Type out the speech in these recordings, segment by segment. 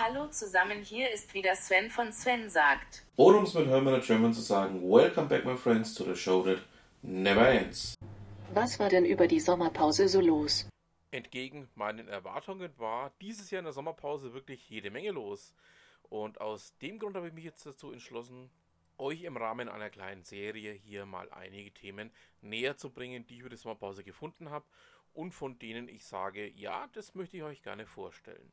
Hallo zusammen, hier ist wieder Sven von Sven sagt. Oder um es mit Hermann German zu sagen, Welcome back my friends to the show that never ends. Was war denn über die Sommerpause so los? Entgegen meinen Erwartungen war dieses Jahr in der Sommerpause wirklich jede Menge los. Und aus dem Grund habe ich mich jetzt dazu entschlossen, euch im Rahmen einer kleinen Serie hier mal einige Themen näher zu bringen, die ich über die Sommerpause gefunden habe und von denen ich sage, ja, das möchte ich euch gerne vorstellen.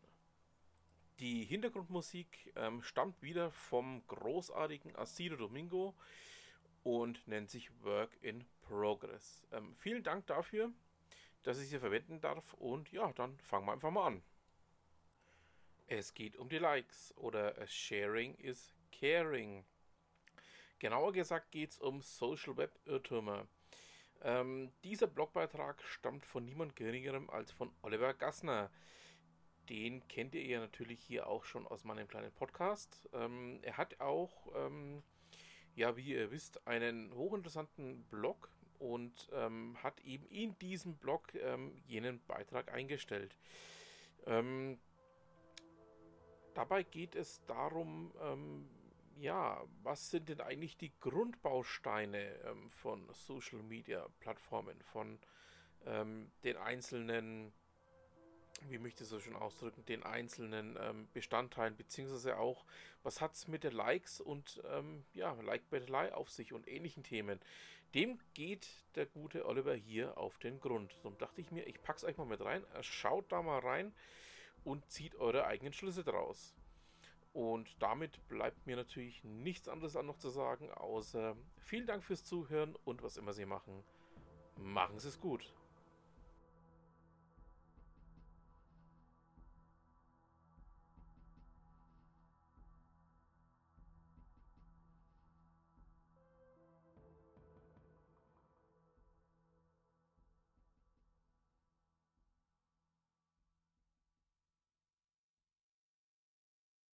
Die Hintergrundmusik ähm, stammt wieder vom großartigen Asido Domingo und nennt sich Work in Progress. Ähm, vielen Dank dafür, dass ich sie verwenden darf und ja, dann fangen wir einfach mal an. Es geht um die Likes oder Sharing is Caring. Genauer gesagt geht es um Social Web Irrtümer. Ähm, dieser Blogbeitrag stammt von niemand geringerem als von Oliver Gassner. Den kennt ihr ja natürlich hier auch schon aus meinem kleinen Podcast. Ähm, er hat auch, ähm, ja, wie ihr wisst, einen hochinteressanten Blog und ähm, hat eben in diesem Blog ähm, jenen Beitrag eingestellt. Ähm, dabei geht es darum, ja, was sind denn eigentlich die Grundbausteine ähm, von Social Media Plattformen, von ähm, den einzelnen, wie möchte ich so schon ausdrücken, den einzelnen ähm, Bestandteilen, beziehungsweise auch, was hat es mit den Likes und ähm, ja, Like-Bettelei auf sich und ähnlichen Themen. Dem geht der gute Oliver hier auf den Grund. So dachte ich mir, ich pack's euch mal mit rein, schaut da mal rein und zieht eure eigenen Schlüsse draus. Und damit bleibt mir natürlich nichts anderes an noch zu sagen, außer vielen Dank fürs Zuhören und was immer Sie machen, machen Sie es gut.